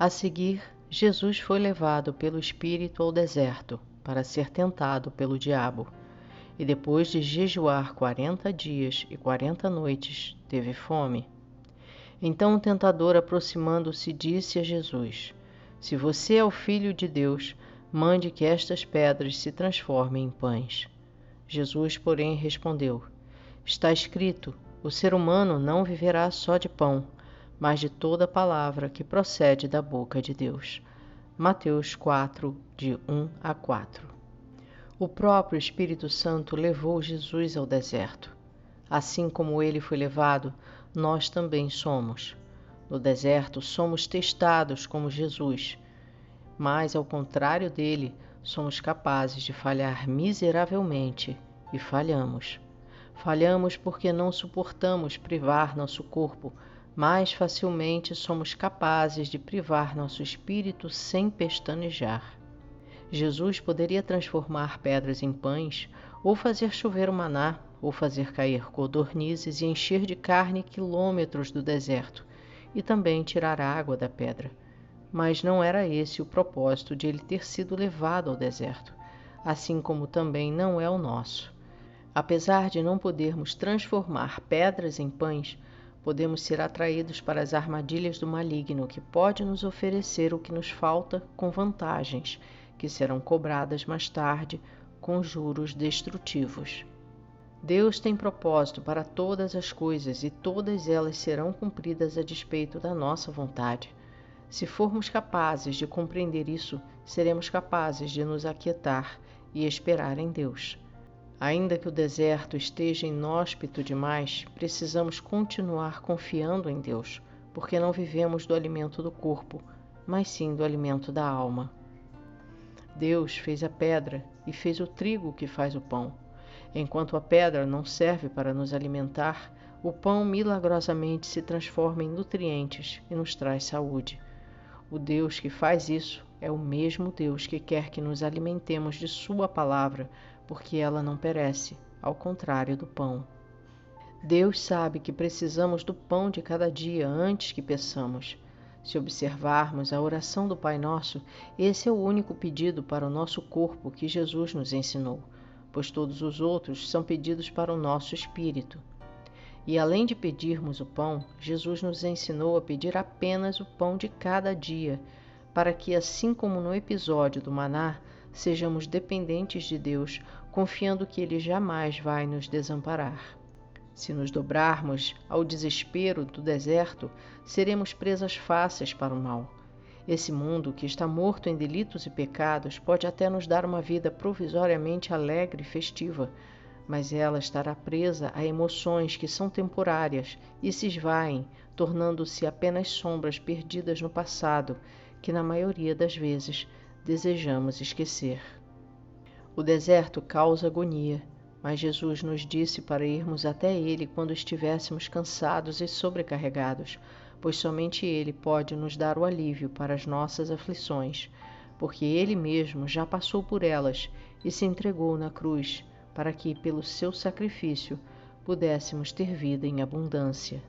A seguir, Jesus foi levado pelo Espírito ao deserto para ser tentado pelo diabo. E depois de jejuar quarenta dias e quarenta noites, teve fome. Então o tentador, aproximando-se, disse a Jesus: Se você é o filho de Deus, mande que estas pedras se transformem em pães. Jesus, porém, respondeu: Está escrito: O ser humano não viverá só de pão, mas de toda palavra que procede da boca de Deus. Mateus 4, de 1 a 4. O próprio Espírito Santo levou Jesus ao deserto. Assim como ele foi levado, nós também somos. No deserto, somos testados como Jesus, mas, ao contrário dele, somos capazes de falhar miseravelmente e falhamos. Falhamos porque não suportamos privar nosso corpo, mais facilmente somos capazes de privar nosso espírito sem pestanejar. Jesus poderia transformar pedras em pães, ou fazer chover o maná, ou fazer cair codornizes e encher de carne quilômetros do deserto, e também tirar a água da pedra. Mas não era esse o propósito de ele ter sido levado ao deserto, assim como também não é o nosso. Apesar de não podermos transformar pedras em pães, podemos ser atraídos para as armadilhas do maligno, que pode nos oferecer o que nos falta com vantagens, que serão cobradas mais tarde com juros destrutivos. Deus tem propósito para todas as coisas e todas elas serão cumpridas a despeito da nossa vontade. Se formos capazes de compreender isso, seremos capazes de nos aquietar e esperar em Deus. Ainda que o deserto esteja inóspito demais, precisamos continuar confiando em Deus, porque não vivemos do alimento do corpo, mas sim do alimento da alma. Deus fez a pedra e fez o trigo que faz o pão. Enquanto a pedra não serve para nos alimentar, o pão milagrosamente se transforma em nutrientes e nos traz saúde. O Deus que faz isso é o mesmo Deus que quer que nos alimentemos de Sua palavra, porque ela não perece, ao contrário do pão. Deus sabe que precisamos do pão de cada dia antes que peçamos. Se observarmos a oração do Pai Nosso, esse é o único pedido para o nosso corpo que Jesus nos ensinou pois todos os outros são pedidos para o nosso espírito. E além de pedirmos o pão, Jesus nos ensinou a pedir apenas o pão de cada dia, para que, assim como no episódio do maná, sejamos dependentes de Deus, confiando que Ele jamais vai nos desamparar. Se nos dobrarmos ao desespero do deserto, seremos presas fáceis para o mal. Esse mundo, que está morto em delitos e pecados, pode até nos dar uma vida provisoriamente alegre e festiva, mas ela estará presa a emoções que são temporárias e se esvaem, tornando-se apenas sombras perdidas no passado, que na maioria das vezes desejamos esquecer. O deserto causa agonia, mas Jesus nos disse para irmos até ele quando estivéssemos cansados e sobrecarregados pois somente Ele pode nos dar o alívio para as nossas aflições, porque Ele mesmo já passou por elas e se entregou na cruz, para que, pelo seu sacrifício, pudéssemos ter vida em abundância.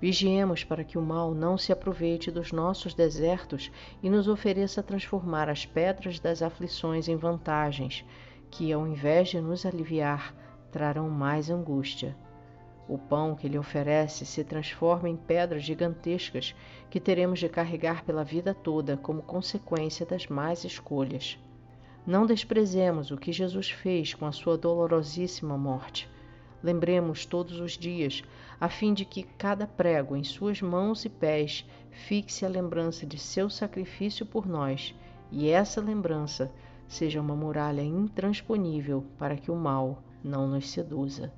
Vigiemos para que o mal não se aproveite dos nossos desertos e nos ofereça transformar as pedras das aflições em vantagens, que, ao invés de nos aliviar, trarão mais angústia. O pão que ele oferece se transforma em pedras gigantescas que teremos de carregar pela vida toda como consequência das más escolhas. Não desprezemos o que Jesus fez com a sua dolorosíssima morte. Lembremos todos os dias, a fim de que cada prego em suas mãos e pés fixe a lembrança de seu sacrifício por nós, e essa lembrança seja uma muralha intransponível para que o mal não nos seduza.